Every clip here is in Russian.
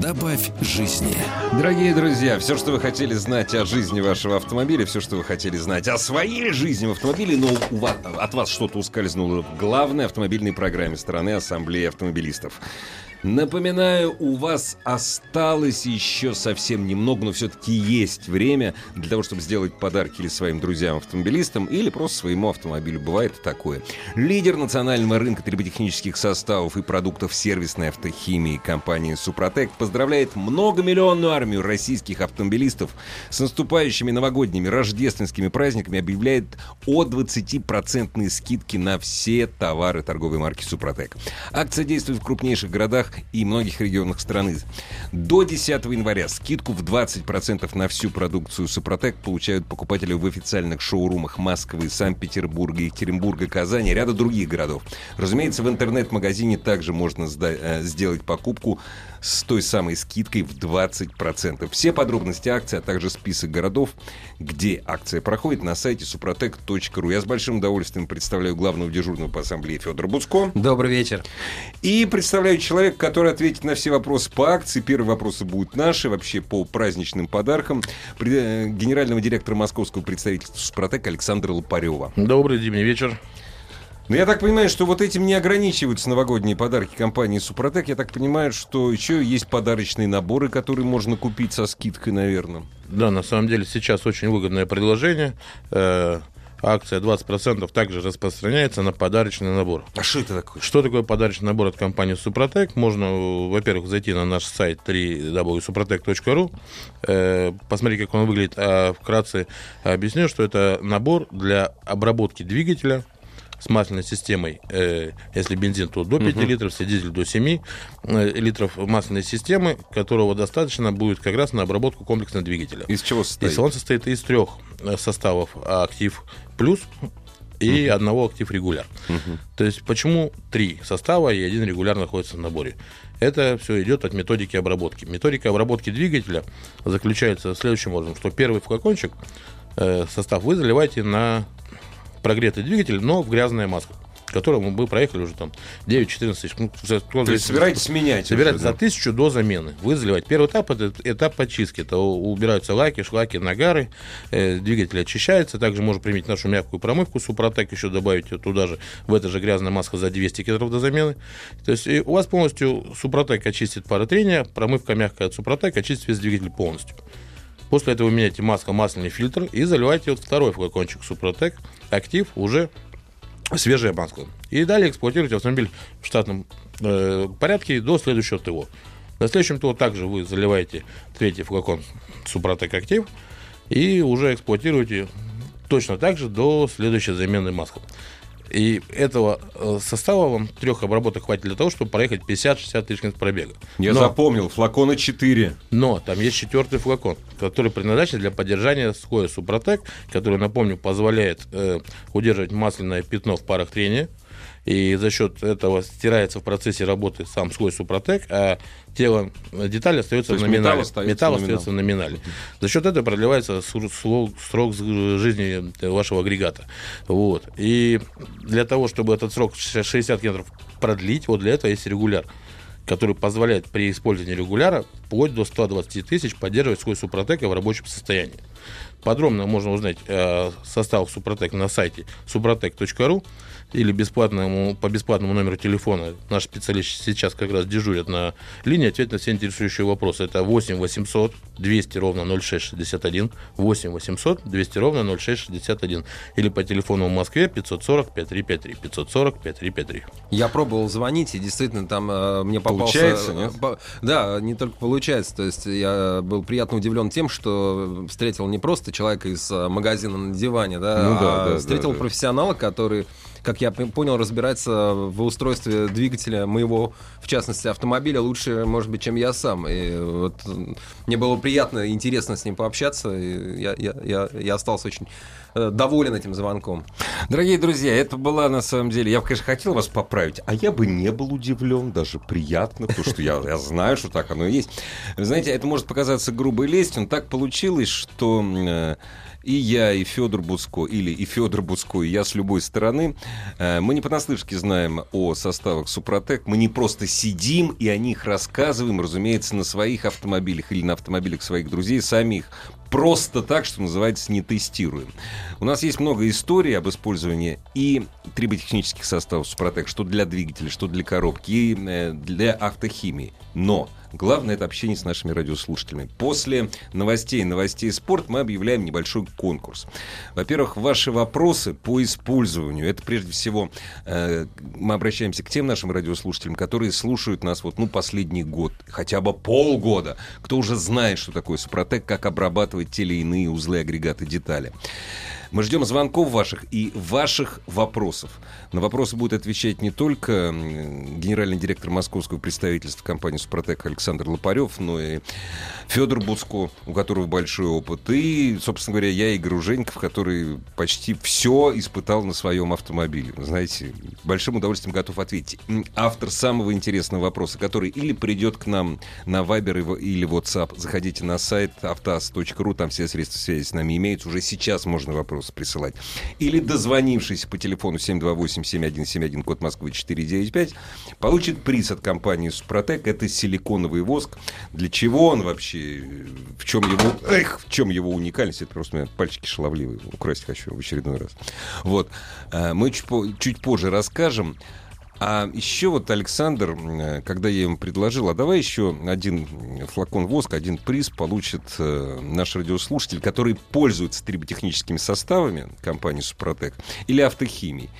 Добавь жизни. Дорогие друзья, все, что вы хотели знать о жизни вашего автомобиля, все, что вы хотели знать о своей жизни в автомобиле, но у вас, от вас что-то ускользнуло в главной автомобильной программе страны Ассамблеи автомобилистов. Напоминаю, у вас осталось еще совсем немного, но все-таки есть время для того, чтобы сделать подарки или своим друзьям-автомобилистам, или просто своему автомобилю. Бывает такое. Лидер национального рынка триботехнических составов и продуктов сервисной автохимии компании «Супротек» поздравляет многомиллионную армию российских автомобилистов с наступающими новогодними рождественскими праздниками, объявляет о 20% скидке на все товары торговой марки «Супротек». Акция действует в крупнейших городах и многих регионах страны. До 10 января скидку в 20% на всю продукцию Супротек получают покупатели в официальных шоурумах Москвы, Санкт-Петербурга, Екатеринбурга, Казани и ряда других городов. Разумеется, в интернет-магазине также можно э, сделать покупку с той самой скидкой в 20%. Все подробности акции, а также список городов, где акция проходит, на сайте suprotec.ru. Я с большим удовольствием представляю главного дежурного по ассамблее Федора Буцко. Добрый вечер. И представляю человека, который ответит на все вопросы по акции. Первые вопросы будут наши, вообще по праздничным подаркам. Э, генерального директора московского представительства Супротек Александра Лопарева. Добрый день, вечер. Но я так понимаю, что вот этим не ограничиваются новогодние подарки компании Супротек. Я так понимаю, что еще есть подарочные наборы, которые можно купить со скидкой, наверное. Да, на самом деле сейчас очень выгодное предложение. Э, акция 20% также распространяется на подарочный набор. А что это такое? Что такое подарочный набор от компании Супротек? Можно, во-первых, зайти на наш сайт www.suprotec.ru, э, посмотреть, как он выглядит, а вкратце объясню, что это набор для обработки двигателя с масляной системой, э, если бензин, то до 5 угу. литров, если дизель до 7 э, литров масляной системы, которого достаточно будет как раз на обработку комплексного двигателя. Из чего состоит? Если он состоит из трех э, составов актив плюс и угу. одного актив регуляр. Угу. То есть почему три состава и один регуляр находится в наборе? Это все идет от методики обработки. Методика обработки двигателя заключается следующим образом, что первый флакончик э, состав вы заливаете на прогретый двигатель, но в грязное масло которому мы проехали уже там 9-14 тысяч. Ну, То есть собираетесь менять? Собираетесь за тысячу до замены. Вы заливаете. Первый этап – это этап почистки. Это убираются лаки, шлаки, нагары, э, двигатель очищается. Также можно применить нашу мягкую промывку Супротек, еще добавить туда же, в это же грязное масло за 200 километров до замены. То есть у вас полностью Супротек очистит пары трения, промывка мягкая от Супротек очистит весь двигатель полностью. После этого вы меняете масло, масляный фильтр и заливаете вот второй флакончик Супротек актив уже свежее масло. И далее эксплуатируйте автомобиль в штатном э, порядке до следующего ТО. На следующем ТО также вы заливаете третий флакон Супротек Актив и уже эксплуатируете точно так же до следующей замены масла. И этого э, состава вам трех обработок хватит для того, чтобы проехать 50-60 тысяч пробега. Я но, запомнил, флакона 4. Но там есть четвертый флакон, который предназначен для поддержания слоя Супротек, который, напомню, позволяет э, удерживать масляное пятно в парах трения и за счет этого стирается в процессе работы сам слой Супротек, а тело детали остается в номинале. Металл остается, металл остается в номинале. За счет этого продлевается срок жизни вашего агрегата. Вот. И для того, чтобы этот срок 60 километров продлить, вот для этого есть регуляр который позволяет при использовании регуляра вплоть до 120 тысяч поддерживать свой Супротека в рабочем состоянии. Подробно можно узнать э, состав Супротек на сайте suprotec.ru или бесплатному, по бесплатному номеру телефона. Наш специалист сейчас как раз дежурит на линии, ответит на все интересующие вопросы. Это 8 800 200 ровно 0661, 8 800 200 ровно 0661. Или по телефону в Москве 540 5353, 540 5353. Я пробовал звонить, и действительно там э, мне попался... Получается, нет? По, да, не только получается. То есть я был приятно удивлен тем, что встретил не просто человека из э, магазина на диване, да, ну, да а да, встретил да, да. профессионала, который как я понял, разбирается в устройстве двигателя моего, в частности, автомобиля лучше, может быть, чем я сам. И вот мне было приятно и интересно с ним пообщаться. И я, я, я, я остался очень доволен этим звонком. Дорогие друзья, это была на самом деле... Я, конечно, хотел вас поправить, а я бы не был удивлен, даже приятно, потому что я, я знаю, что так оно и есть. Вы знаете, это может показаться грубой лестью, но так получилось, что э, и я, и Федор Буцко, или и Федор Буцко, и я с любой стороны, э, мы не понаслышке знаем о составах Супротек, мы не просто сидим и о них рассказываем, разумеется, на своих автомобилях или на автомобилях своих друзей, самих просто так, что называется, не тестируем. У нас есть много историй об использовании и триботехнических составов Супротек, что для двигателя, что для коробки, и э, для автохимии. Но главное это общение с нашими радиослушателями. После новостей, новостей спорт мы объявляем небольшой конкурс. Во-первых, ваши вопросы по использованию. Это прежде всего э, мы обращаемся к тем нашим радиослушателям, которые слушают нас вот ну последний год, хотя бы полгода, кто уже знает, что такое Супротек, как обрабатывать те или иные узлы, агрегаты, детали. Мы ждем звонков ваших и ваших вопросов. На вопросы будет отвечать не только генеральный директор московского представительства компании «Супротек» Александр Лопарев, но и Федор Буцко, у которого большой опыт, и, собственно говоря, я, Игорь Уженьков, который почти все испытал на своем автомобиле. Вы Знаете, большим удовольствием готов ответить. Автор самого интересного вопроса, который или придет к нам на Viber или WhatsApp, заходите на сайт автоаз.ру, там все средства связи с нами имеются, уже сейчас можно вопросы присылать. Или дозвонившись по телефону 728-7171, код Москвы 495, получит приз от компании «Супротек». Это силиконовый воск. Для чего он вообще? В чем его, эх, в чем его уникальность? Это просто у меня пальчики шаловливые. Украсть хочу в очередной раз. Вот. А, Мы чуть, чуть позже расскажем. А еще вот Александр, когда я ему предложил, а давай еще один флакон воска, один приз получит э, наш радиослушатель, который пользуется триботехническими составами компании «Супротек» или автохимией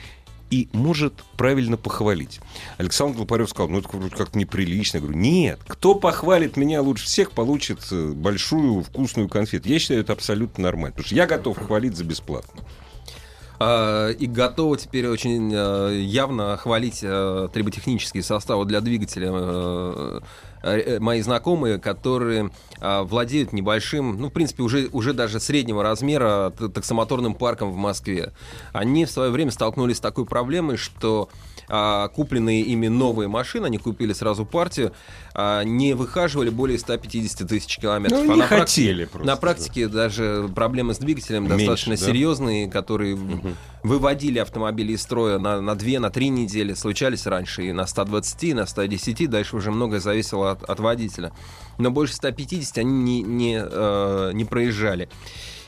и может правильно похвалить. Александр Лопарев сказал, ну это вроде как неприлично. Я говорю, нет, кто похвалит меня лучше всех, получит э, большую вкусную конфету. Я считаю, это абсолютно нормально, потому что я готов хвалить за бесплатно. А, И готовы теперь очень э, явно хвалить э, триботехнические составы для двигателя. э, Мои знакомые, которые владеют небольшим, ну, в принципе, уже, уже даже среднего размера таксомоторным парком в Москве. Они в свое время столкнулись с такой проблемой, что а, купленные ими новые машины, они купили сразу партию, а, не выхаживали более 150 тысяч километров. Ну, А не на практи- хотели просто, На да. практике даже проблемы с двигателем Меньше, достаточно да? серьезные, которые выводили автомобили из строя на, на 2, на 3 недели, случались раньше и на 120, и на 110, дальше уже многое зависело от, от водителя. Но больше 150 они не, не, э, не проезжали.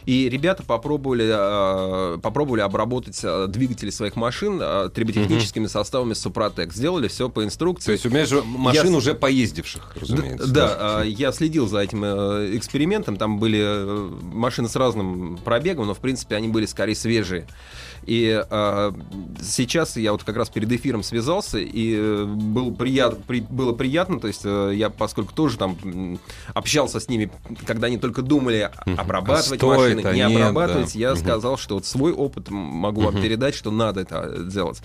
И ребята попробовали, э, попробовали обработать э, двигатели своих машин э, триботехническими составами Супротек. Сделали все по инструкции. То есть у меня же машин Я- уже поездивших, разумеется. Да, а, я следил за этим экспериментом. Там были машины с разным пробегом, но в принципе они были скорее свежие. И э, сейчас я вот как раз перед эфиром связался, и э, был прият, при- было приятно, то есть э, я, поскольку тоже там общался с ними, когда они только думали обрабатывать А машины, не нет, обрабатывать, да. я Мгм. сказал, что вот свой опыт могу вам передать, что надо это делать.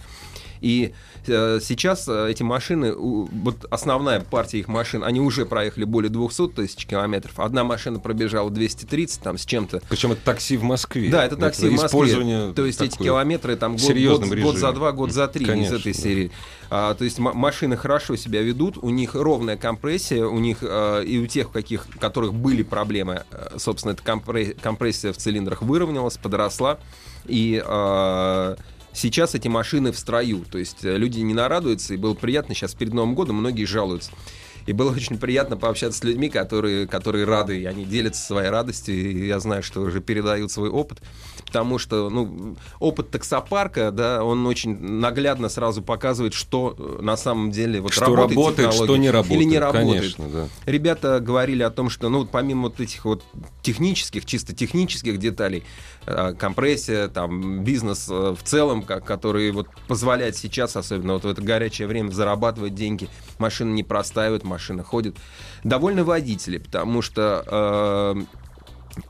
И э, сейчас э, эти машины, вот основная партия их машин, они уже проехали более 200 тысяч километров. Одна машина пробежала 230 там с чем-то. Причем это такси в Москве. Да, это такси в Москве. Использование То есть эти километры там год, год- год за два, год за три Конечно, из этой да. серии. А, то есть машины хорошо себя ведут, у них ровная компрессия, у них э, и у тех, у каких, у которых были проблемы, э, собственно, эта компре- компрессия в цилиндрах выровнялась, подросла. И э, сейчас эти машины в строю. То есть э, люди не нарадуются, и было приятно сейчас перед Новым годом, многие жалуются. И было очень приятно пообщаться с людьми, которые, которые рады, и они делятся своей радостью, и я знаю, что уже передают свой опыт. Потому что ну, опыт таксопарка, да, он очень наглядно сразу показывает, что э, на самом деле вот Что работает, работает, что не работает. или не работает. Конечно, да. Ребята говорили о том, что, ну, вот помимо вот этих вот технических, чисто технических деталей, э, компрессия, там, бизнес э, в целом, как, который вот позволяет сейчас, особенно вот в это горячее время, зарабатывать деньги, машины не простаивают, машины ходят. Довольны водители, потому что э,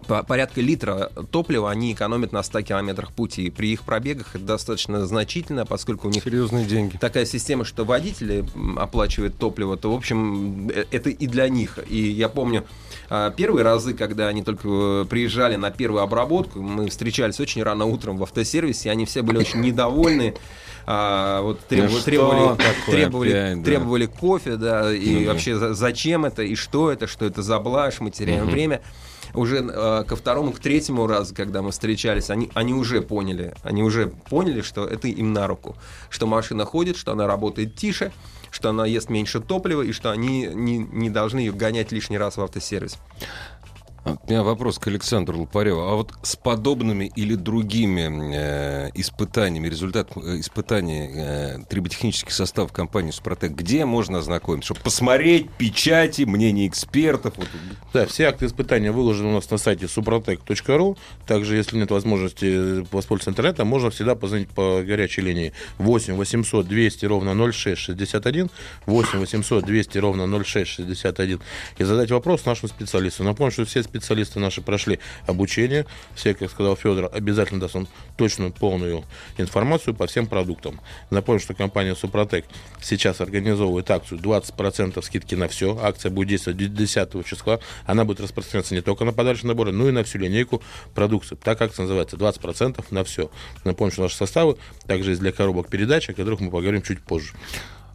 порядка литра топлива они экономят на 100 километрах пути. При их пробегах это достаточно значительно, поскольку у них Серьезные деньги. такая система, что водители оплачивают топливо, то, в общем, э, это и для них. И я помню, а, первые разы, когда они только э, приезжали на первую обработку, мы встречались очень рано утром в автосервисе, и они все были очень недовольны. А, вот требовали, Ну требовали, такое требовали, опять, да. требовали кофе, да, и да. вообще за- зачем это, и что это, что это за блажь, мы теряем время. Уже э, ко второму, к третьему разу, когда мы встречались, они, они уже поняли, они уже поняли, что это им на руку, что машина ходит, что она работает тише, что она ест меньше топлива и что они не, не должны ее гонять лишний раз в автосервис. А, У меня вопрос к Александру Лупареву. А вот с подобными или другими э, испытаниями, результат э, испытаний э, триботехнических составов компании «Супротек», где можно ознакомиться? Чтобы посмотреть печати, мнения экспертов. Вот. Да, все акты испытания выложены у нас на сайте suprotec.ru. Также, если нет возможности воспользоваться интернетом, можно всегда позвонить по горячей линии 8 800 200 ровно 0661, 8 800 200 ровно 0661 и задать вопрос нашему специалисту. Напомню, что все специалисты наши прошли обучение. Все, как сказал Федор, обязательно даст он точную, полную информацию по всем продуктам. Напомню, что компания Супротек сейчас организовывает акцию 20% скидки на все. Акция будет действовать до 10 числа. Она будет распространяться не только на подарочные наборы, но и на всю линейку продукции. Так акция называется 20% на все. Напомню, что наши составы также есть для коробок передач, о которых мы поговорим чуть позже.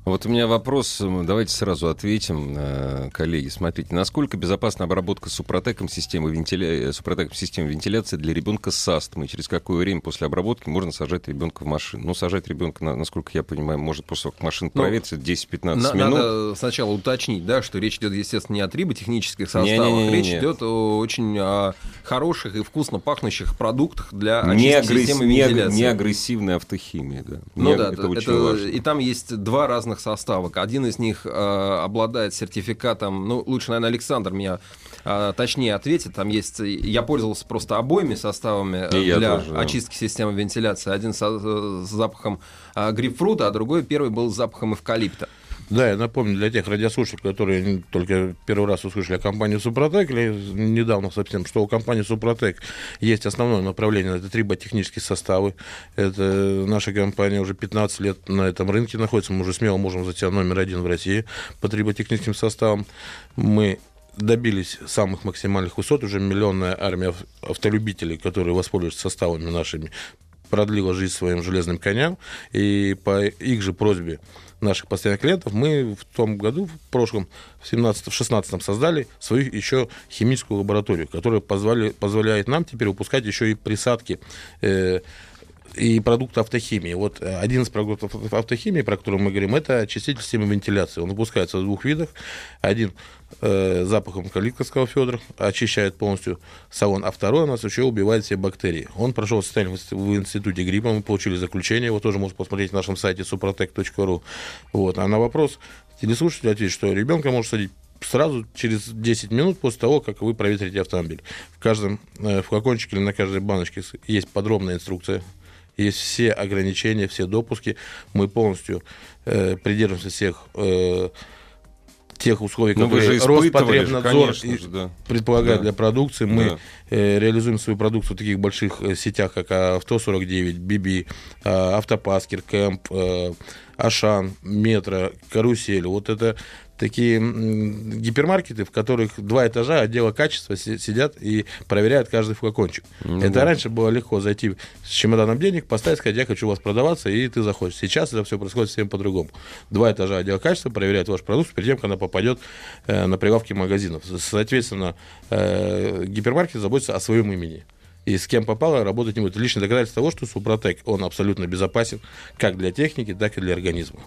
Вот у меня вопрос, давайте сразу ответим, э, коллеги. Смотрите, насколько безопасна обработка супротеком системы, вентиля... супротеком системы вентиляции для ребенка с астмой? Через какое время после обработки можно сажать ребенка в машину? Ну, сажать ребенка, на- насколько я понимаю, может после того, как машина Ну, проветрится, 10-15 На- минут. Надо сначала уточнить, да, что речь идет, естественно, не о триботехнических составах, Не-не-не-не-не. речь идет о очень а, хороших и вкусно пахнущих продуктах для Не, агресс- системы не вентиляции. не агрессивная автохимия, да. Ну Не- да, это это, очень это- важно. и там есть два разных состава. Один из них э, обладает сертификатом, ну лучше, наверное, Александр меня э, точнее ответит. Там есть, я пользовался просто обоими составами э, для тоже, да. очистки системы вентиляции. Один со- э, с запахом э, грейпфрута, а другой первый был с запахом эвкалипта. Да, я напомню для тех радиослушателей, которые только первый раз услышали о компании Супротек, или недавно совсем, что у компании Супротек есть основное направление, это триботехнические составы. Это наша компания уже 15 лет на этом рынке находится, мы уже смело можем зайти номер один в России по триботехническим составам. Мы добились самых максимальных высот, уже миллионная армия ав- автолюбителей, которые воспользуются составами нашими, продлила жизнь своим железным коням, и по их же просьбе наших постоянных клиентов мы в том году, в прошлом, в 17-16 создали свою еще химическую лабораторию, которая позволи, позволяет нам теперь выпускать еще и присадки э, и продукты автохимии. Вот э, один из продуктов автохимии, про который мы говорим, это очиститель системы вентиляции. Он выпускается в двух видах. Один э, запахом калитка, сказал Федор, очищает полностью салон, а второй у нас еще убивает все бактерии. Он прошел состояние в в институте гриппа, мы получили заключение, его тоже можно посмотреть на нашем сайте suprotec.ru. Вот. А на вопрос телеслушателя ответить, что ребенка может садить сразу через 10 минут после того, как вы проветрите автомобиль. В каждом э, флакончике или на каждой баночке есть подробная инструкция, есть все ограничения, все допуски. Мы полностью э, придерживаемся всех э, тех условий, Ну, вы которые испытывали же, Роспотребнадзор же, да. предполагает Да. для продукции. Мы Да. э, реализуем свою продукцию в таких больших э, сетях, как Авто-49, Биби, э, Автопаскер, Кэмп, э, Ашан, Метро, Карусель. Вот это такие гипермаркеты, в которых два этажа отдела качества си- сидят и проверяют каждый флакончик. Ну это да. раньше было легко зайти с чемоданом денег, поставить, сказать, я хочу у вас продаваться, и ты заходишь. Сейчас это все происходит совсем по-другому. Два этажа отдела качества проверяют ваш продукт перед тем, как она попадет э, на прилавки магазинов. Соответственно, э, гипермаркет заботится о своем имени. И с кем попало, работать не будет. Личное доказательство того, что Супротек, он абсолютно безопасен как для техники, так и для организма.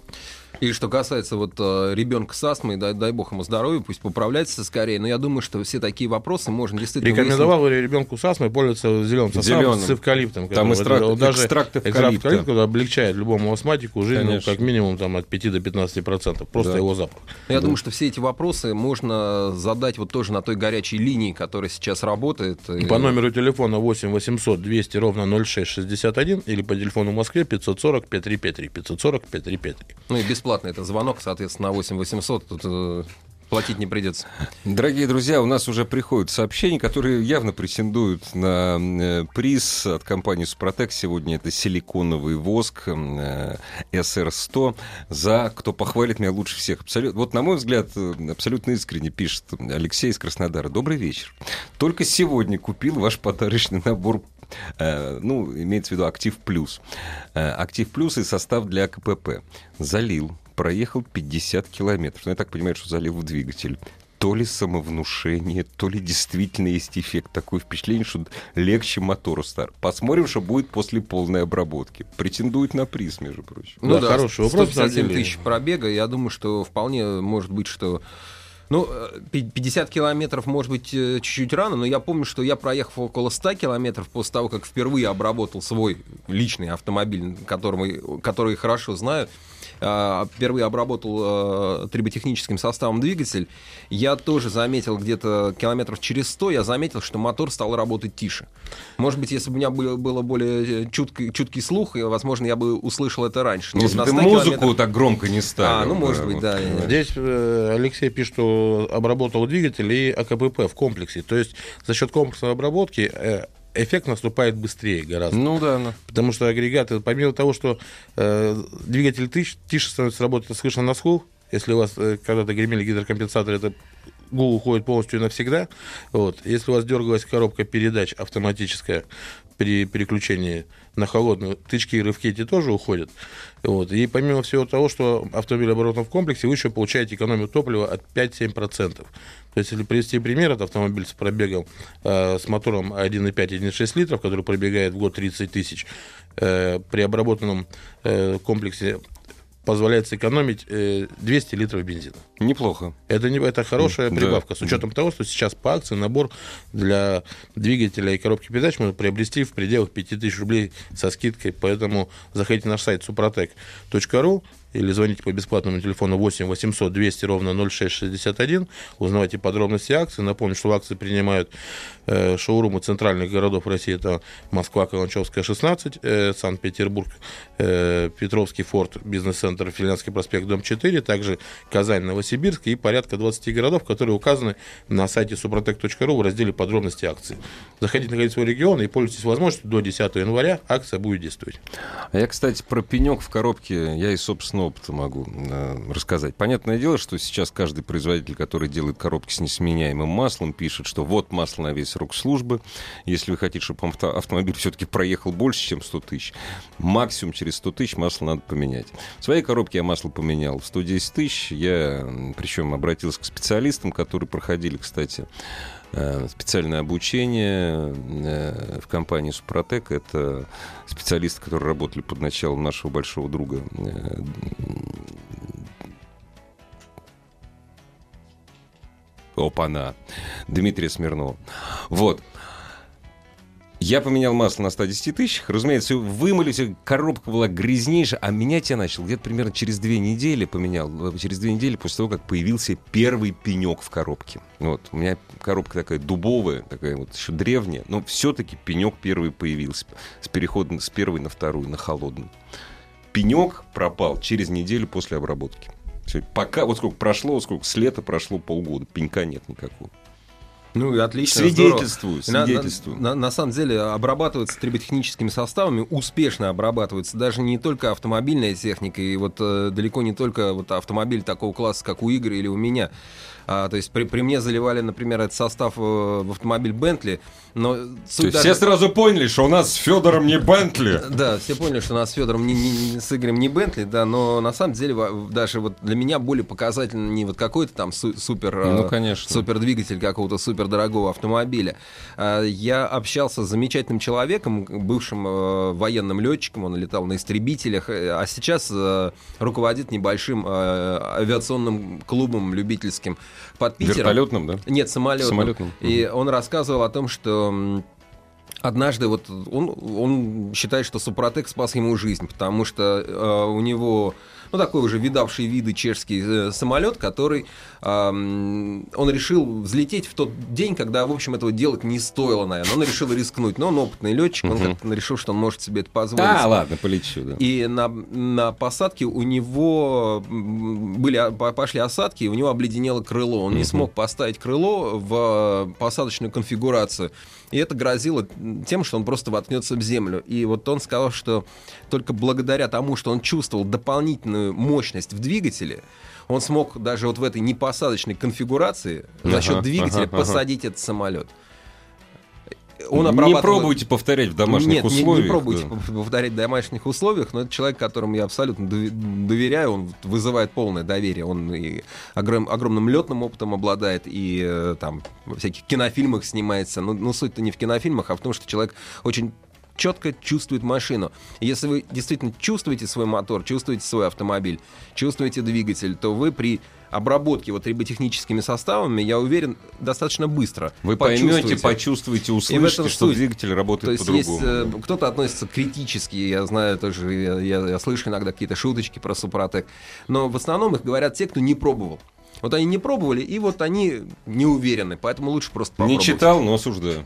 И что касается вот э, ребенка с астмой, дай, дай бог ему здоровья, пусть поправляется скорее. Но я думаю, что все такие вопросы можно действительно Рекомендовал бы ребенку с астмой пользоваться зеленым составом Зелёным. с эвкалиптом. Там экстракт- даже экстракт эвкалипта. эвкалипта облегчает любому астматику жизнь, ну, как минимум там, от 5 до 15 процентов. Просто Да. его запах. Я думаю, что все эти вопросы можно задать вот тоже на той горячей линии, которая сейчас работает. И- По номеру телефона 8 800 200 ровно 0661 или по телефону в Москве 540 5353 540 5353. Ну и бесплатно это звонок, соответственно, на 8 800. Тут, э, платить не придется. Дорогие друзья, у нас уже приходят сообщения, которые явно претендуют на э, приз от компании «Супротек». Сегодня это силиконовый воск э, SR100 за «Кто похвалит меня лучше всех». Абсолютно, вот, на мой взгляд, э, абсолютно искренне пишет Алексей из Краснодара. Добрый вечер. Только сегодня купил ваш подарочный набор Э, ну, имеется в виду «Актив плюс». Э, «Актив плюс» и состав для КПП. Залил, проехал 50 километров. Ну, я так понимаю, что залил в двигатель то ли самовнушение, то ли действительно есть эффект. Такое впечатление, что легче мотору стар. Посмотрим, что будет после полной обработки. Претендует на приз, между прочим. Ну да, да хороший вопрос. 157 тысяч пробега. Я думаю, что вполне может быть, что ну, 50 километров, может быть, э, чуть-чуть рано, но я помню, что я проехал около 100 километров после того, как впервые обработал свой личный автомобиль, который, который хорошо знаю. А, впервые обработал э, триботехническим составом двигатель, я тоже заметил где-то километров через 100, я заметил, что мотор стал работать тише. Может быть, если бы у меня было, было более э, чуткий, чуткий слух, возможно, я бы услышал это раньше. Но если бы ты музыку километров... так громко не ставил. А, ну, может быть, да. Здесь э, Алексей пишет, что обработал двигатель и АКПП в комплексе. То есть за счет комплексной обработки эффект наступает быстрее гораздо. Ну да. Ну. Потому что агрегаты, помимо того, что э, двигатель тише, тише становится работать, слышно на скул, если у вас э, когда-то гремели гидрокомпенсаторы, это гул уходит полностью навсегда. Вот. Если у вас дергалась коробка передач автоматическая при переключении на холодную, тычки и рывки эти тоже уходят. Вот. И помимо всего того, что автомобиль оборудован в комплексе, вы еще получаете экономию топлива от 5-7%. То есть, если привести пример, это автомобиль с пробегом э, с мотором 1,5-1,6 литров, который пробегает в год 30 тысяч, э, при обработанном э, комплексе позволяет сэкономить 200 литров бензина. Неплохо. Это, не, это хорошая прибавка. Да. С учетом того, что сейчас по акции набор для двигателя и коробки передач можно приобрести в пределах 5000 рублей со скидкой. Поэтому заходите на наш сайт suprotec.ru или звоните по бесплатному телефону 8 800 200 ровно 0661, узнавайте подробности акции. Напомню, что в акции принимают э, шоурумы центральных городов России. Это Москва, Каланчевская, 16, э, Санкт-Петербург, э, Петровский форт, бизнес-центр, Финляндский проспект, дом 4, также Казань, Новосибирск и порядка 20 городов, которые указаны на сайте suprotec.ru в разделе подробности акции. Заходите на свой регион и пользуйтесь возможностью до 10 января акция будет действовать. А я, кстати, про пенек в коробке, я и, собственно, собственного опыта могу э, рассказать. Понятное дело, что сейчас каждый производитель, который делает коробки с несменяемым маслом, пишет, что вот масло на весь срок службы. Если вы хотите, чтобы авто, автомобиль все-таки проехал больше, чем 100 тысяч, максимум через 100 тысяч масло надо поменять. В своей коробке я масло поменял в 110 тысяч. Я, причем, обратился к специалистам, которые проходили, кстати, специальное обучение э, в компании «Супротек». Это специалисты, которые работали под началом нашего большого друга э, Опана, Дмитрия Смирнова. Вот. Я поменял масло на 110 тысячах. Разумеется, вымыли коробка была грязнейшая. А менять я начал где-то примерно через две недели поменял. Через две недели после того, как появился первый пенек в коробке. Вот. У меня коробка такая дубовая, такая вот еще древняя. Но все-таки пенек первый появился. С переходом с первой на вторую, на холодную. Пенек пропал через неделю после обработки. Все, пока, вот сколько прошло, сколько с лета прошло полгода, пенька нет никакого. Ну и отлично. Свидетельствую, свидетельствую. На, на, на, самом деле обрабатываются триботехническими составами, успешно обрабатываются даже не только автомобильная техника, и вот э, далеко не только вот автомобиль такого класса, как у Игоря или у меня. А, то есть при, при мне заливали, например, этот состав э, в автомобиль Бентли, но даже... Все сразу поняли, что у нас с Федором не Бентли. Да, все поняли, что у нас с Федором не, не, не, с Игорем не Бентли, да, но на самом деле даже вот для меня более показательно не вот какой-то там супер, ну, конечно. супер двигатель какого-то супер дорогого автомобиля. А, я общался с замечательным человеком, бывшим э, военным летчиком, он летал на истребителях, э, а сейчас руководит небольшим авиационным клубом любительским под Питером. Вертолетным, да? Нет, самолетным. Самолетным. И он рассказывал о том, что Однажды вот он, он считает, что Супротек спас ему жизнь, потому что э, у него ну, такой уже видавший виды чешский э, самолет, который э, он решил взлететь в тот день, когда, в общем, этого делать не стоило, наверное. Он решил рискнуть, но он опытный летчик, он как-то решил, что он может себе это позволить. Да, ладно, полечу, да. И на, на посадке у него были, пошли осадки, и у него обледенело крыло. Он не смог поставить крыло в посадочную конфигурацию. И это грозило тем, что он просто воткнется в землю. И вот он сказал, что только благодаря тому, что он чувствовал дополнительную мощность в двигателе, он смог даже вот в этой непосадочной конфигурации ага, за счет двигателя ага, посадить ага. этот самолет он обрабатывал... Не пробуйте повторять в домашних Нет, условиях. Не, не пробуйте да. повторять в домашних условиях, но это человек, которому я абсолютно доверяю, он вызывает полное доверие. Он и огром, огромным летным опытом обладает, и э, там во всяких кинофильмах снимается. Но, но суть-то не в кинофильмах, а в том, что человек очень четко чувствует машину. Если вы действительно чувствуете свой мотор, чувствуете свой автомобиль, чувствуете двигатель, то вы при обработки вот роботехническими составами, я уверен, достаточно быстро. Вы поймете, почувствуете, услышите, что суть. двигатель работает по-другому. Есть, кто-то относится критически, я знаю тоже, я, я, я слышу иногда какие-то шуточки про Супротек, но в основном их говорят те, кто не пробовал. Вот они не пробовали, и вот они не уверены, поэтому лучше просто попробовать. Не читал, но осуждаю.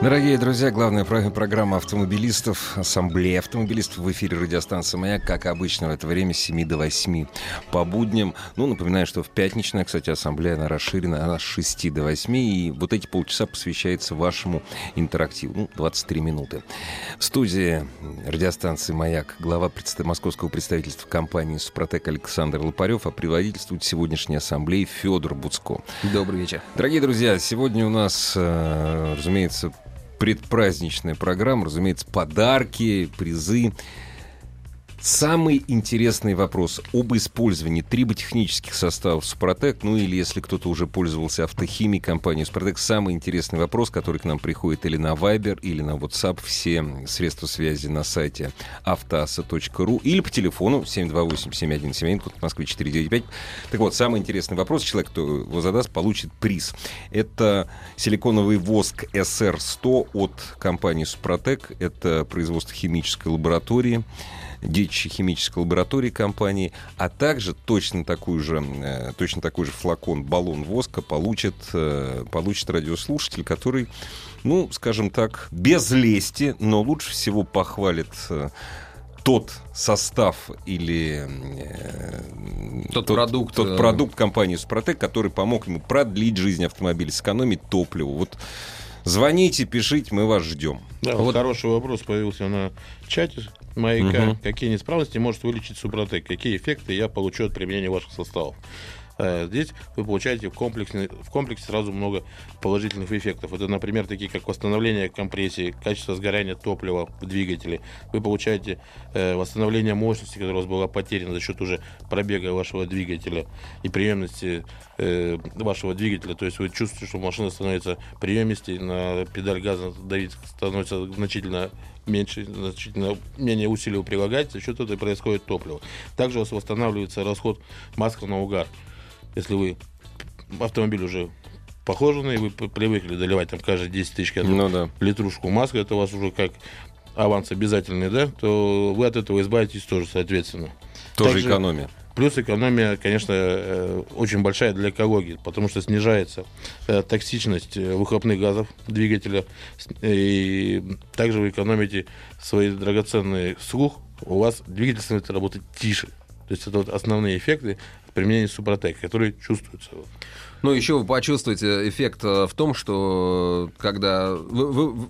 Дорогие друзья, главная программа автомобилистов, ассамблея автомобилистов в эфире радиостанции «Маяк», как обычно, в это время с 7 до 8 по будням. Ну, напоминаю, что в пятничная, кстати, ассамблея, она расширена, она с 6 до 8, и вот эти полчаса посвящается вашему интерактиву, ну, 23 минуты. В студии радиостанции «Маяк» глава представ... московского представительства компании «Супротек» Александр Лопарев, а приводительствует сегодняшней ассамблеи Федор Буцко. Добрый вечер. Дорогие друзья, сегодня у нас, э, разумеется, предпраздничная программа, разумеется, подарки, призы. Самый интересный вопрос об использовании триботехнических составов Супротек, ну или если кто-то уже пользовался автохимией компании Супротек, самый интересный вопрос, который к нам приходит или на Viber, или на WhatsApp, все средства связи на сайте автоаса.ру или по телефону 728-7171, код Москвы 495. Так вот, самый интересный вопрос, человек, кто его задаст, получит приз. Это силиконовый воск SR100 от компании Супротек, это производство химической лаборатории детищей химической лаборатории компании, а также точно, такую же, э, точно такой же флакон баллон воска получит, э, получит радиослушатель, который, ну, скажем так, без лести, но лучше всего похвалит э, тот состав или э, тот, тот продукт, тот продукт компании Супротек, который помог ему продлить жизнь автомобиля, сэкономить топливо. Вот звоните, пишите, мы вас ждем. Да, вот хороший вопрос появился на чате маяка, угу. какие неисправности может вылечить Супротек, какие эффекты я получу от применения ваших составов. Э, здесь вы получаете в комплексе, в комплексе сразу много положительных эффектов. Это, например, такие как восстановление компрессии, качество сгорания топлива в двигателе. Вы получаете э, восстановление мощности, которая у вас была потеряна за счет уже пробега вашего двигателя и приемности э, вашего двигателя. То есть вы чувствуете, что машина становится приемистей, на педаль газа давить становится значительно меньше, значительно менее усилий прилагать, за счет этого происходит топливо. Также у вас восстанавливается расход маска на угар. Если вы автомобиль уже похоженный, вы привыкли доливать там каждые 10 тысяч ну, да. литрушку маска, это у вас уже как аванс обязательный, да, то вы от этого избавитесь тоже, соответственно. Тоже Также, экономия. Плюс экономия, конечно, э, очень большая для экологии, потому что снижается э, токсичность э, выхлопных газов двигателя. И также вы экономите свой драгоценный слух, у вас двигатель становится работать тише. То есть это вот основные эффекты применения Супротек, которые чувствуются. Ну, еще вы почувствуете эффект в том, что когда вы, вы,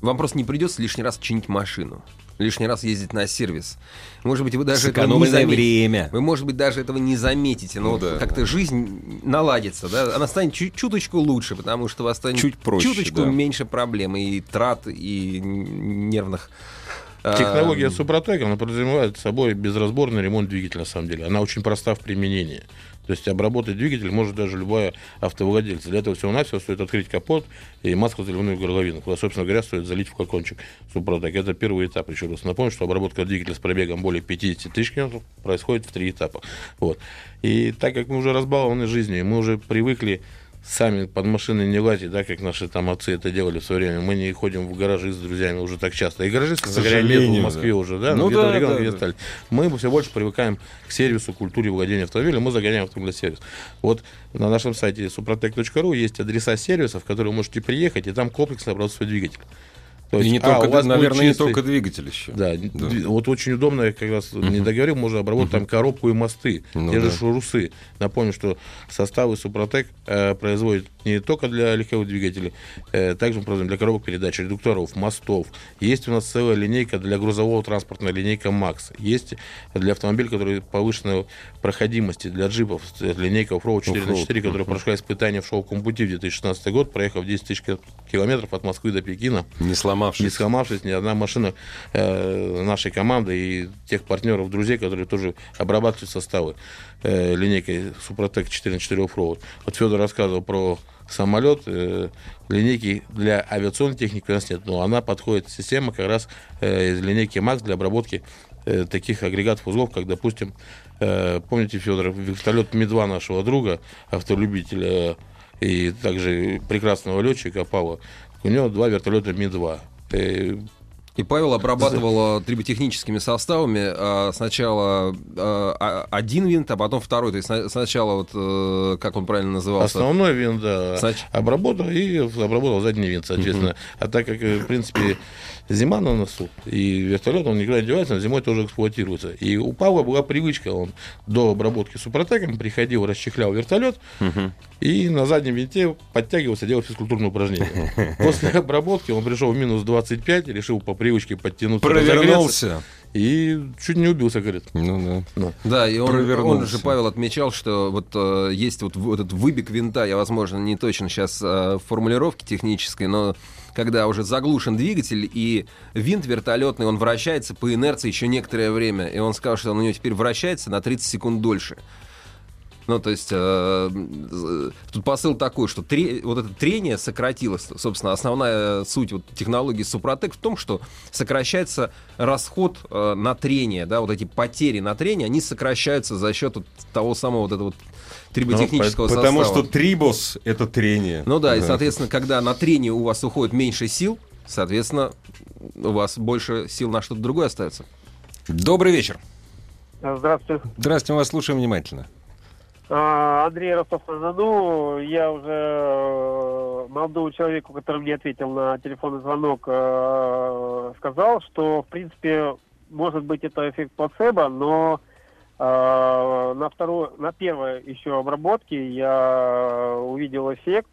вам просто не придется лишний раз чинить машину лишний раз ездить на сервис. Может быть, вы даже этого не заметите. время. Вы, может быть, даже этого не заметите, но ну, да, как-то да. жизнь наладится, да, она станет чуть чуточку лучше, потому что у вас станет чуть проще, чуточку да. меньше проблем и трат, и нервных А, Технология Супротек, она подразумевает собой безразборный ремонт двигателя, на самом деле. Она очень проста в применении. То есть обработать двигатель может даже любая автовладелец. Для этого всего-навсего стоит открыть капот и масло-заливную горловину, куда, собственно говоря, стоит залить в флакончик Супротек. Это первый этап. Еще раз напомню, что обработка двигателя с пробегом более 50 тысяч километров происходит в три этапа. Вот. И так как мы уже разбалованы жизнью, мы уже привыкли сами под машиной не лазить, да, как наши там отцы это делали в свое время. Мы не ходим в гаражи с друзьями уже так часто. И гаражи, к сожалению, нет в Москве да. уже, да, Ну где-то да, в регионах да, где да. стали. Мы все больше привыкаем к сервису, культуре владения автомобилем, мы загоняем автомобиль сервис. Вот на нашем сайте suprotec.ru есть адреса сервисов, в которые вы можете приехать, и там комплексно обработать свой То И не а, только, у вас наверное, будет не чистый- только двигатель еще. да, дви- вот очень удобно, я как раз не договорил, можно обработать там коробку и мосты, Ну те же да. шурусы. Напомню, что составы Супротек э, производят не только для легковых двигателей, э, также мы производим для коробок передач, редукторов, мостов. Есть у нас целая линейка для грузового транспортная линейка МАКС. Есть для автомобилей, которые повышенной проходимости, для джипов, э, линейка Offroad 4 на 4, которая прошла испытание в шоу пути в 2016 год, проехав 10 тысяч километров от Москвы до Пекина. Не сломавшись. Не сломавшись, ни одна машина э, нашей команды и тех партнеров, друзей, которые тоже обрабатывают составы э, линейкой Супротек 4 на 4 Offroad. Вот Федор рассказывал про самолет, э, линейки для авиационной техники у нас нет, но она подходит, система как раз э, из линейки МАКС для обработки э, таких агрегатов узлов, как, допустим, э, помните, Федор, вертолет Ми-2 нашего друга, автолюбителя э, и также прекрасного летчика Павла, у него два вертолета Ми-2. И Павел обрабатывал э, триботехническими составами а, сначала а- один винт, а потом второй. То есть сна- сначала, вот, э, как он правильно назывался? Основной винт, да, Значит- обработал и обработал задний винт, соответственно. А так как, э, в принципе, зима на носу, и вертолет, он никуда не девается, но зимой тоже эксплуатируется. И у Павла была привычка, он до обработки супротеком приходил, расчехлял вертолет, и на заднем винте подтягивался, делал физкультурные упражнения. После обработки он пришел в минус 25, решил по привычке подтянуться, Провернулся. и чуть не убился, говорит. Ну да. Ну. Да, и он, Провернулся. он же, Павел, отмечал, что вот э, есть вот, в- этот выбег винта, я, возможно, не точно сейчас в формулировке технической, но когда уже заглушен двигатель, и винт вертолетный, он вращается по инерции еще некоторое время, и он сказал, что он у него теперь вращается на 30 секунд дольше. Ну, то есть, э, э, тут посыл такой, что тре- вот это трение сократилось. Собственно, основная суть вот технологии Супротек в том, что сокращается расход э, на трение, да, вот эти потери на трение, они сокращаются за счет вот того самого вот этого вот триботехнического Ну, Потому состава. что трибос — это трение. Ну да, и, соответственно, когда на трение у вас уходит меньше сил, соответственно, у вас больше сил на что-то другое остается. Добрый вечер. Здравствуйте. Здравствуйте, мы вас слушаем внимательно. А, Андрей Ростов-на-Дону. Я уже э, молодому человеку, который мне ответил на телефонный звонок, э, сказал, что, в принципе, может быть, это эффект плацебо, но на, второй, на первой еще обработке я увидел эффект.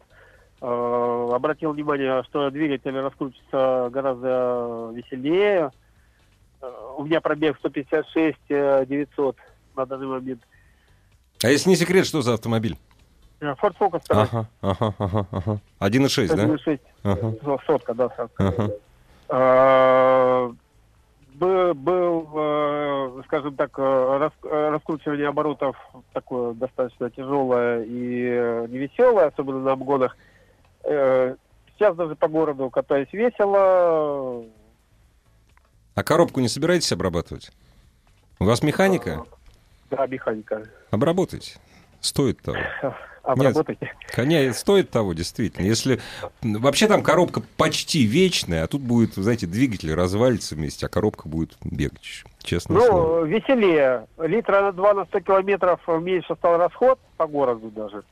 Э, обратил внимание, что двигатель раскручивается гораздо веселее. Э, У меня пробег 156 э, 900 на данный момент. А если не секрет, что за автомобиль? Э, Ford Focus второй. Ага, ага, ага, ага. 1.6, да? 1.6. Ага. Ну, Сотка, да, сотка. Ага. Бы- Был, э, скажем так, э, э, раскручивание оборотов такое достаточно тяжелое и невеселое, особенно на обгонах. Сейчас даже по городу катаюсь весело. А коробку не собираетесь обрабатывать? У вас механика? Да, механика. Обработайте. Стоит того. Обработать. Коня стоит того, действительно. Если вообще там коробка почти вечная, а тут будет, знаете, двигатель развалится вместе, а коробка будет бегать. Честное слово. Ну, веселее. Литра на 2 на 100 километров меньше стал расход по городу даже.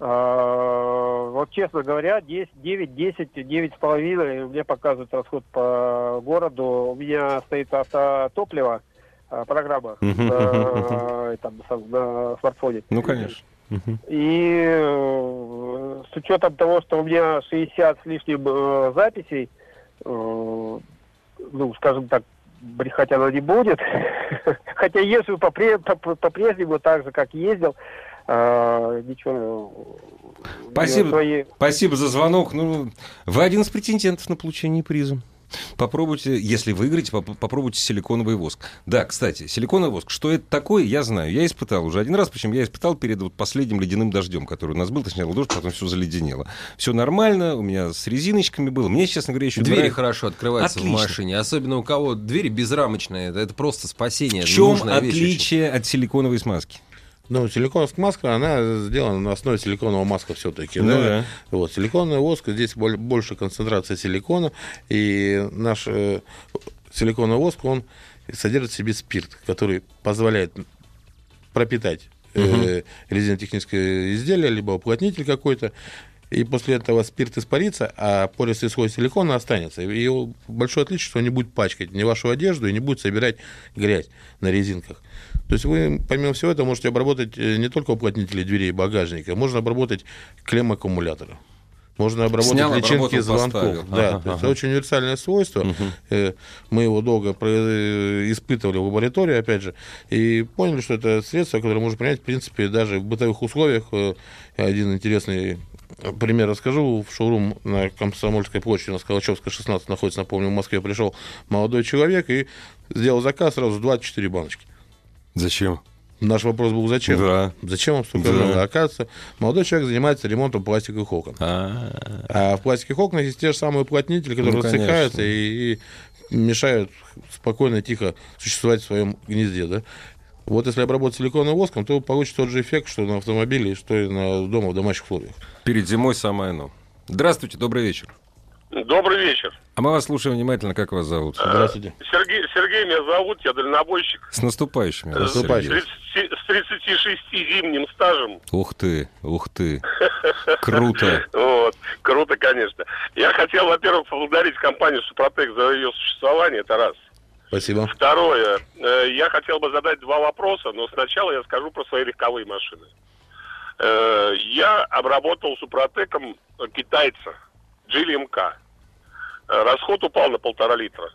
А, Вот честно говоря, 10, 9, 10, 9 с половиной мне показывает расход по городу. У меня стоит автотопливо, а, программа Мгм. на, там, смартфоне. Ну, конечно. И э, с учетом того, что у меня 60 с лишним э, записей, э, ну, скажем так, брехать она не будет. Хотя езжу попре- по- по-прежнему так же, как ездил. э, ничего. э, Спасибо. свои- Спасибо за звонок. Ну, вы один из претендентов на получение приза. Попробуйте, если выиграете, поп- попробуйте силиконовый воск. Да, кстати, силиконовый воск, что это такое, я знаю. Я испытал уже один раз, причем я испытал перед вот последним ледяным дождем, который у нас был, точнее, дождь, потом все заледенело. Все нормально, у меня с резиночками было. Мне, честно говоря, еще Двери нравится- хорошо открываются Отлично. в машине. Особенно у кого двери безрамочные. Это, это просто спасение. В чем нужная вещь отличие от силиконовой смазки? Ну, силиконовская маска, она сделана на основе силиконового маска все-таки. Ну да? да. Вот, силиконовый воск, здесь боль- больше концентрация силикона, и наш э, силиконовый воск, он содержит в себе спирт, который позволяет пропитать э, резинотехническое изделие, либо уплотнитель какой-то, и после этого спирт испарится, а пористый слой силикона останется. И его большое отличие, что он не будет пачкать ни вашу одежду и не будет собирать грязь на резинках. То есть вы, помимо всего этого, можете обработать э, не только уплотнители дверей и багажника, можно обработать клемм аккумулятора. Можно обработать Снял, личинки звонков. поставил. Да, Ага, то есть ага. очень универсальное свойство. Э, Мы его долго э, испытывали в лаборатории, опять же, и поняли, что это средство, которое можно принять, в принципе, даже в бытовых условиях. Один интересный пример расскажу. В шоурум на Комсомольской площади на Скалачевской 16 находится, напомню, в Москве пришел молодой человек и сделал заказ сразу 24 баночки. Зачем? Наш вопрос был, зачем? Да. Зачем вам столько Да. много? Оказывается, молодой человек занимается ремонтом пластиковых окон. А, А в пластиковых окнах есть те же самые уплотнители, которые Ну, рассыхаются и, и мешают спокойно, тихо существовать в своем гнезде. Да? Вот если обработать силиконовым воском, то получится тот же эффект, что на автомобиле, что и на дома в домашних условиях. Перед зимой самое оно. Здравствуйте, добрый вечер. Добрый вечер. А мы вас слушаем внимательно, как вас зовут? Здравствуйте. Сергей, Сергей меня зовут, я дальнобойщик. С наступающими. Сергей. 30 с 36 зимним стажем. Ух ты, ух ты. Круто. Вот. Круто, конечно. Я хотел, во-первых, поблагодарить компанию Супротек за ее существование, это раз. Спасибо. Второе, э, я хотел бы задать два вопроса, но сначала я скажу про свои легковые машины. Э, Я обработал Супротеком китайца, GLMK. Э, Расход упал на полтора литра.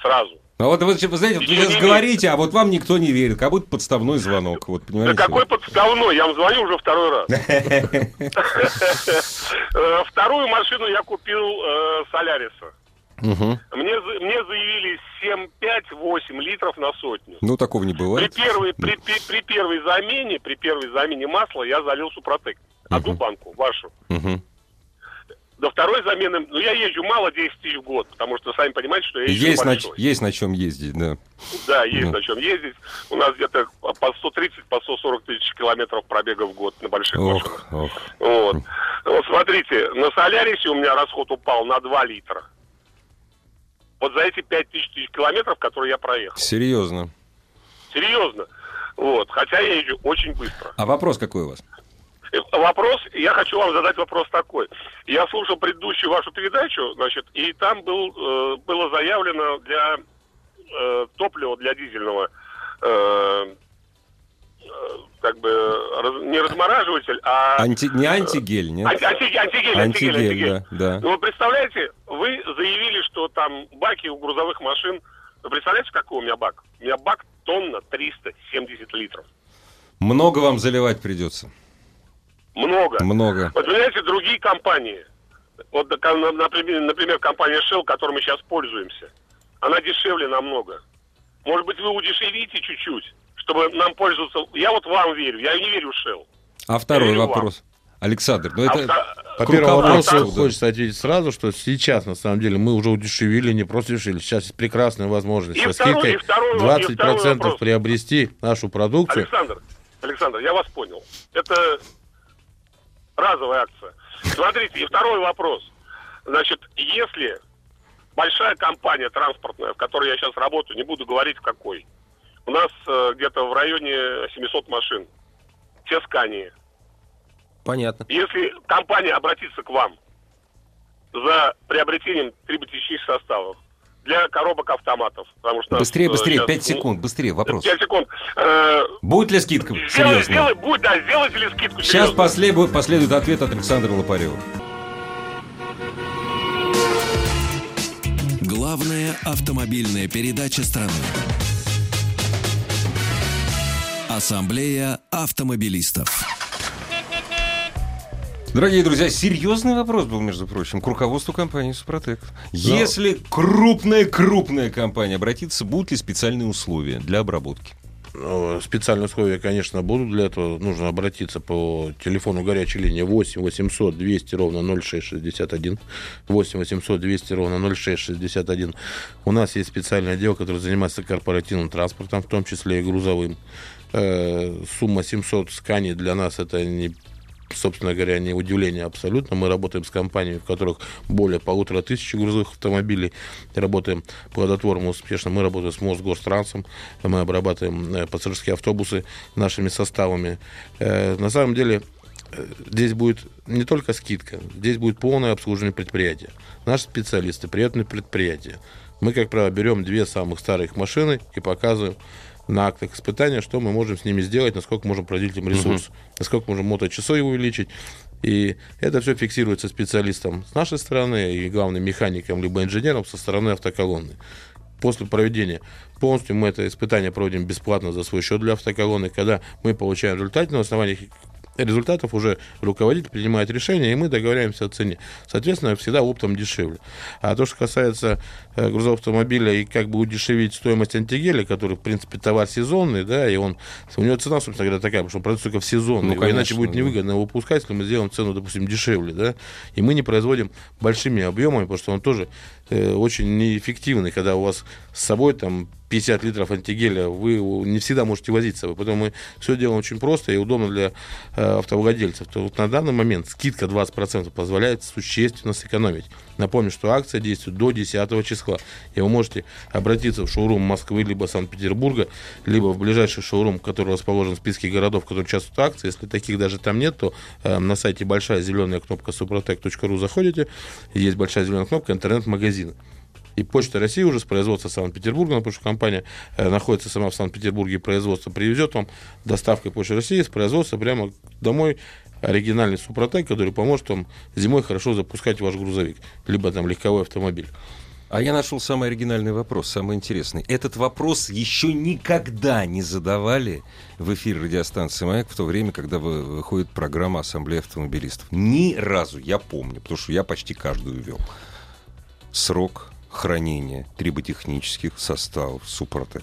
Сразу. А вот вы, вы знаете, вот вы сейчас говорите, а вот вам никто не верит, как будто подставной звонок. Вот, Да какой подставной? Я вам звоню уже второй раз. Э, Вторую машину я купил э, Соляриса. Мне, мне заявили 7-5-8 литров на сотню. Ну, такого не При бывает. первой, при, при- при первой замене, при первой замене масла я залил Супротек. Одну банку, вашу. До второй замены, ну я езжу мало 10 тысяч в год, потому что сами понимаете, что я езжу Есть на, большой. есть на чем ездить, да. Да, есть Ну. на чем ездить. У нас где-то по 130, по 140 тысяч километров пробега в год на больших машинах. Ох, ох. Вот. вот смотрите, на Солярисе у меня расход упал на 2 литра. Вот за эти 5 тысяч тысяч километров, которые я проехал. Серьезно. Серьезно. Вот. Хотя я езжу очень быстро. А вопрос какой у вас? Вопрос, я хочу вам задать вопрос такой. Я слушал предыдущую вашу передачу, значит, и там был, э, было заявлено для э, топлива, для дизельного, э, э, как бы, раз- не размораживатель, а... Анти... Не антигель, нет? Анти- антигель, антигель, антигель, Антигель, антигель. да, да. Ну, вы представляете, вы заявили, что там баки у грузовых машин... Вы представляете, какой у меня бак? У меня бак тонна 370 литров. Много вам заливать придется. Много. Много. Вот, понимаете, другие компании, вот, например, например, компания Shell, которой мы сейчас пользуемся, она дешевле намного. Может быть, вы удешевите чуть-чуть, чтобы нам пользоваться... Я вот вам верю, я не верю в Shell. А второй верю вам. вопрос. Александр, ну это... По первому вопросу хочется ответить сразу, что сейчас, на самом деле, мы уже удешевили, не просто удешевили, сейчас есть прекрасная возможность И со второй- скидкой и второй- и 20% второй вопрос. приобрести нашу продукцию. Александр, Александр, я вас понял. Это разовая акция. Смотрите, и второй вопрос. Значит, если большая компания транспортная, в которой я сейчас работаю, не буду говорить в какой, у нас э, где-то в районе 700 машин, все скании. Понятно. Если компания обратится к вам за приобретением триботехнических составов для коробок автоматов, потому что... Быстрее, э, быстрее, сейчас, 5 ну, секунд, быстрее, вопрос. 5 секунд. Э, Будет ли скидка? Сделай, Серьезно. сделай, будет, да, сделайте ли скидку Сейчас серьезно? последует, последует ответ от Александра Лопарева. Главная автомобильная передача страны. Ассамблея автомобилистов. Дорогие друзья, серьезный вопрос был, между прочим, к руководству компании «Супротек». Если крупная-крупная компания обратится, будут ли специальные условия для обработки? Ну, Специальные условия, конечно, будут. Для этого нужно обратиться по телефону горячей линии 8 800 200 ровно 0661. 8 800 200 ровно 0661. У нас есть специальный отдел, который занимается корпоративным транспортом, в том числе и грузовым. Э, Сумма 700 сканий для нас это не собственно говоря, не удивление абсолютно. Мы работаем с компаниями, в которых более полутора тысяч грузовых автомобилей. Работаем плодотворно, успешно. Мы работаем с Мосгострансом, мы обрабатываем э, пассажирские автобусы нашими составами. Э, На самом деле, э, здесь будет не только скидка, здесь будет полное обслуживание предприятия. Наши специалисты приедут на предприятие. Мы, как правило, берем две самых старых машины и показываем на актах испытания, что мы можем с ними сделать, насколько можем продлить им ресурс, насколько можем моточасов увеличить. И это все фиксируется специалистом с нашей стороны и главным механиком либо инженером со стороны автоколонны. После проведения полностью мы это испытание проводим бесплатно за свой счет для автоколонны, когда мы получаем результаты на основании результатов уже руководитель принимает решение, и мы договариваемся о цене. Соответственно, всегда оптом дешевле. А то, что касается грузового автомобиля и как бы удешевить стоимость антигеля, который, в принципе, товар сезонный, да, и он, у него цена, собственно говоря, такая, потому что он продается только в сезон, Ну, его иначе конечно, будет да. невыгодно его выпускать, если мы сделаем цену, допустим, дешевле, да, и мы не производим большими объемами, потому что он тоже э, очень неэффективный, когда у вас с собой там 50 литров антигеля, вы не всегда можете возить с собой. Поэтому мы все делаем очень просто и удобно для э, автовладельцев. То вот на данный момент скидка 20% позволяет существенно сэкономить. Напомню, что акция действует до 10 числа. И вы можете обратиться в шоурум Москвы либо Санкт-Петербурга, либо в ближайший шоурум, который расположен в списке городов, которые участвуют в акции. Если таких даже там нет, то э, на сайте большая зеленая кнопка suprotec.ru заходите. Есть большая зеленая кнопка интернет-магазина. И Почта России уже с производства Санкт-Петербурга, потому что компания э, находится сама в Санкт-Петербурге, производство привезет вам доставкой Почты России с производства прямо домой оригинальный Супротек, который поможет вам зимой хорошо запускать ваш грузовик, либо там легковой автомобиль. А я нашел самый оригинальный вопрос, самый интересный. Этот вопрос еще никогда не задавали в эфир радиостанции «Маяк» в то время, когда вы- выходит программа «Ассамблея автомобилистов». Ни разу, я помню, потому что я почти каждую вел. Срок хранения триботехнических составов «Супротек».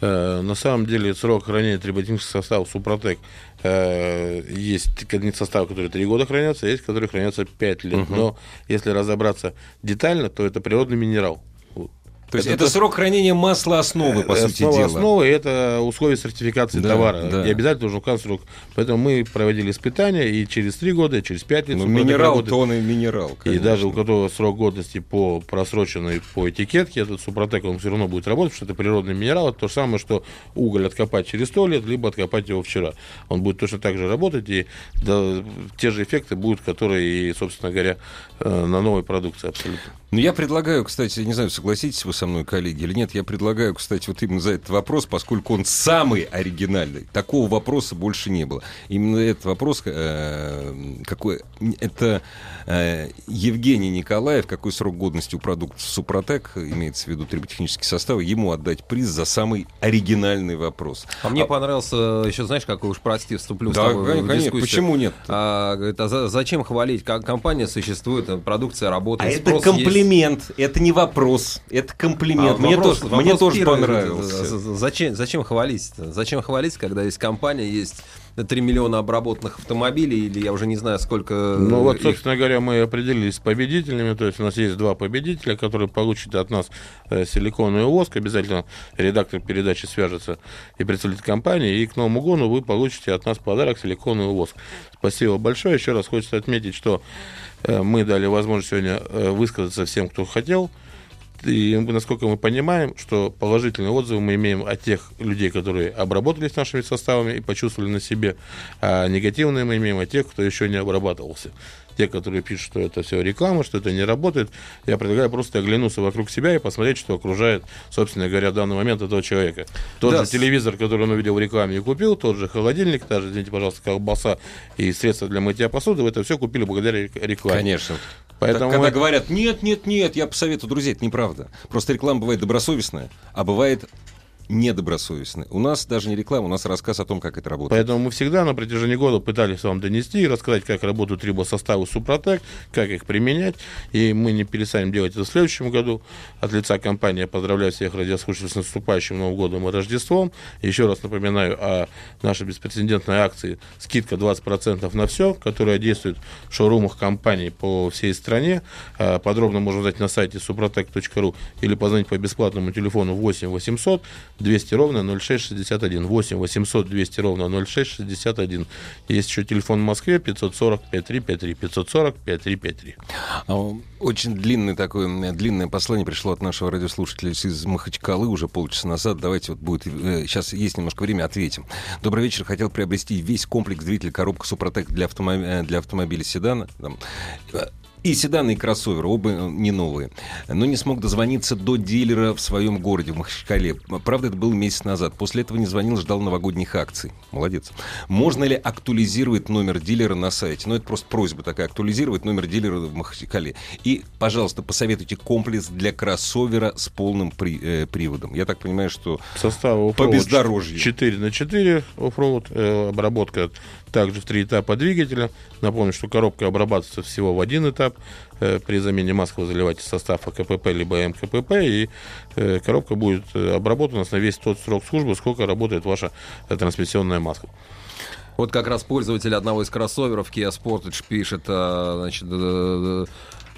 Э, На самом деле срок хранения триботехнических составов Супротек есть одни составы, которые 3 года хранятся, есть, которые хранятся 5 лет. Но если разобраться детально, то это природный минерал. То есть это, срок хранения масла основы, по сути Основа дела. основы – это условия сертификации Да, товара. да. И обязательно указан срок. Поэтому мы проводили испытания, и через 3 года, и через 5 лет. Ну, минерал, и минерал. И конечно. даже у которого срок годности по просроченной по этикетке, этот супротек, он все равно будет работать, потому что это природный минерал. Это то же самое, что уголь откопать через 100 лет, либо откопать его вчера. Он будет точно так же работать, и да, те же эффекты будут, которые и, собственно говоря, э, на новой продукции абсолютно. Ну, я предлагаю, кстати, не знаю, согласитесь вы со мной, коллеги, или нет, я предлагаю, кстати, вот именно за этот вопрос, поскольку он самый оригинальный, такого вопроса больше не было. Именно этот вопрос, э, какой, это э, Евгений Николаев, какой срок годности у продуктов Супротек, имеется в виду триботехнический состав, ему отдать приз за самый оригинальный вопрос. А мне понравился еще, знаешь, какой уж прости, вступлю с Да, тобой в конечно, дискуссию. почему нет? А, говорит, а за- зачем хвалить? Как компания существует, а продукция А работает, это спрос комплимент, это не вопрос, это комплимент. А мне вопрос- тоже, вопрос мне тоже понравился. з- Зачем, зачем хвалить? Зачем хвалить, когда есть компания, есть 3 миллиона обработанных автомобилей, или я уже не знаю, сколько... Ну вот, их- собственно говоря, мы определились с победителями. То есть у нас есть два победителя, которые получат от нас э, силиконовый воск. Обязательно редактор передачи свяжется и представитель компании. И к Новому году вы получите от нас подарок силиконовый воск. Спасибо большое. Еще раз хочется отметить, что э, мы дали возможность сегодня э, высказаться всем, кто хотел. И насколько мы понимаем, что положительные отзывы мы имеем от тех людей, которые обработались нашими составами и почувствовали на себе, а негативные мы имеем от тех, кто еще не обрабатывался. Те, которые пишут, что это все реклама, что это не работает, я предлагаю просто оглянуться вокруг себя и посмотреть, что окружает, собственно говоря, в данный момент этого человека. Тот Да, же телевизор, который он увидел в рекламе и купил, тот же холодильник, та же, извините, пожалуйста, колбаса и средства для мытья посуды, вы это все купили благодаря рек- рекламе. Конечно. Поэтому Когда мы- говорят, нет, нет, нет, я посоветую, друзья, это неправда. Просто реклама бывает добросовестная, а бывает недобросовестны. У нас даже не реклама, у нас рассказ о том, как это работает. Поэтому мы всегда на протяжении года пытались вам донести и рассказать, как работают рибосоставы Супротек, как их применять. И мы не перестанем делать это в следующем году. От лица компании поздравляю всех радиослушателей с наступающим Новым годом и Рождеством. Еще раз напоминаю о нашей беспрецедентной акции «Скидка 20% на все», которая действует в шоурумах компаний по всей стране. А, Подробно можно узнать на сайте suprotec.ru или позвонить по бесплатному телефону 8 800 200 ровно 0661. 8 800 200 ровно 0661. Есть еще телефон в Москве 540 5353. 540 5353. А, Очень длинное такое, длинное послание пришло от нашего радиослушателя из Махачкалы уже полчаса назад. Давайте вот будет, э, сейчас есть немножко времени, ответим. Добрый вечер. Хотел приобрести весь комплекс двигателя коробка Супротек для, автомо- э, для автомобиля седана. Э, и седаны, и кроссоверы, оба э, не новые. Но не смог дозвониться до дилера в своем городе, в Махачкале. Правда, это было месяц назад. После этого не звонил, ждал новогодних акций. Молодец. Можно ли актуализировать номер дилера на сайте? Ну, это просто просьба такая, актуализировать номер дилера в Махачкале. И, пожалуйста, посоветуйте комплекс для кроссовера с полным при- э, приводом. Я так понимаю, что Состава По бездорожью. 4 на 4 оффроуд, э, обработка также в три этапа двигателя. Напомню, что коробка обрабатывается всего в один этап. Э, при замене маскового заливателя состава КПП либо МКПП. И э, коробка будет э, обработана на весь тот срок службы, сколько работает ваша трансмиссионная маска. Вот как раз пользователь одного из кроссоверов Kia Sportage пишет, а, значит,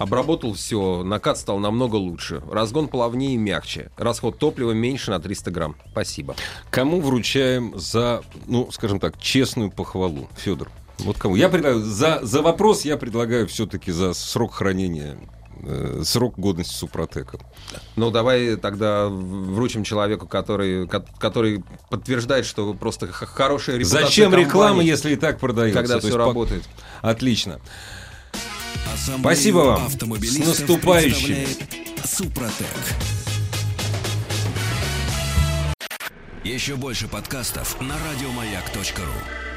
обработал все, накат стал намного лучше, разгон плавнее и мягче, расход топлива меньше на 300 грамм. Спасибо. кому вручаем за, ну, скажем так, честную похвалу? Федор. Вот кому? Я предлагаю, за, за вопрос я предлагаю все-таки за срок хранения, э, срок годности Супротека. Ну, давай тогда вручим человеку, который, ко- который подтверждает, что просто хорошая репутация Зачем реклама, компании, если и так продается? когда То все есть по- работает. Отлично. Спасибо вам. С наступающим. Супротек. Еще больше подкастов на радиомаяк.ру.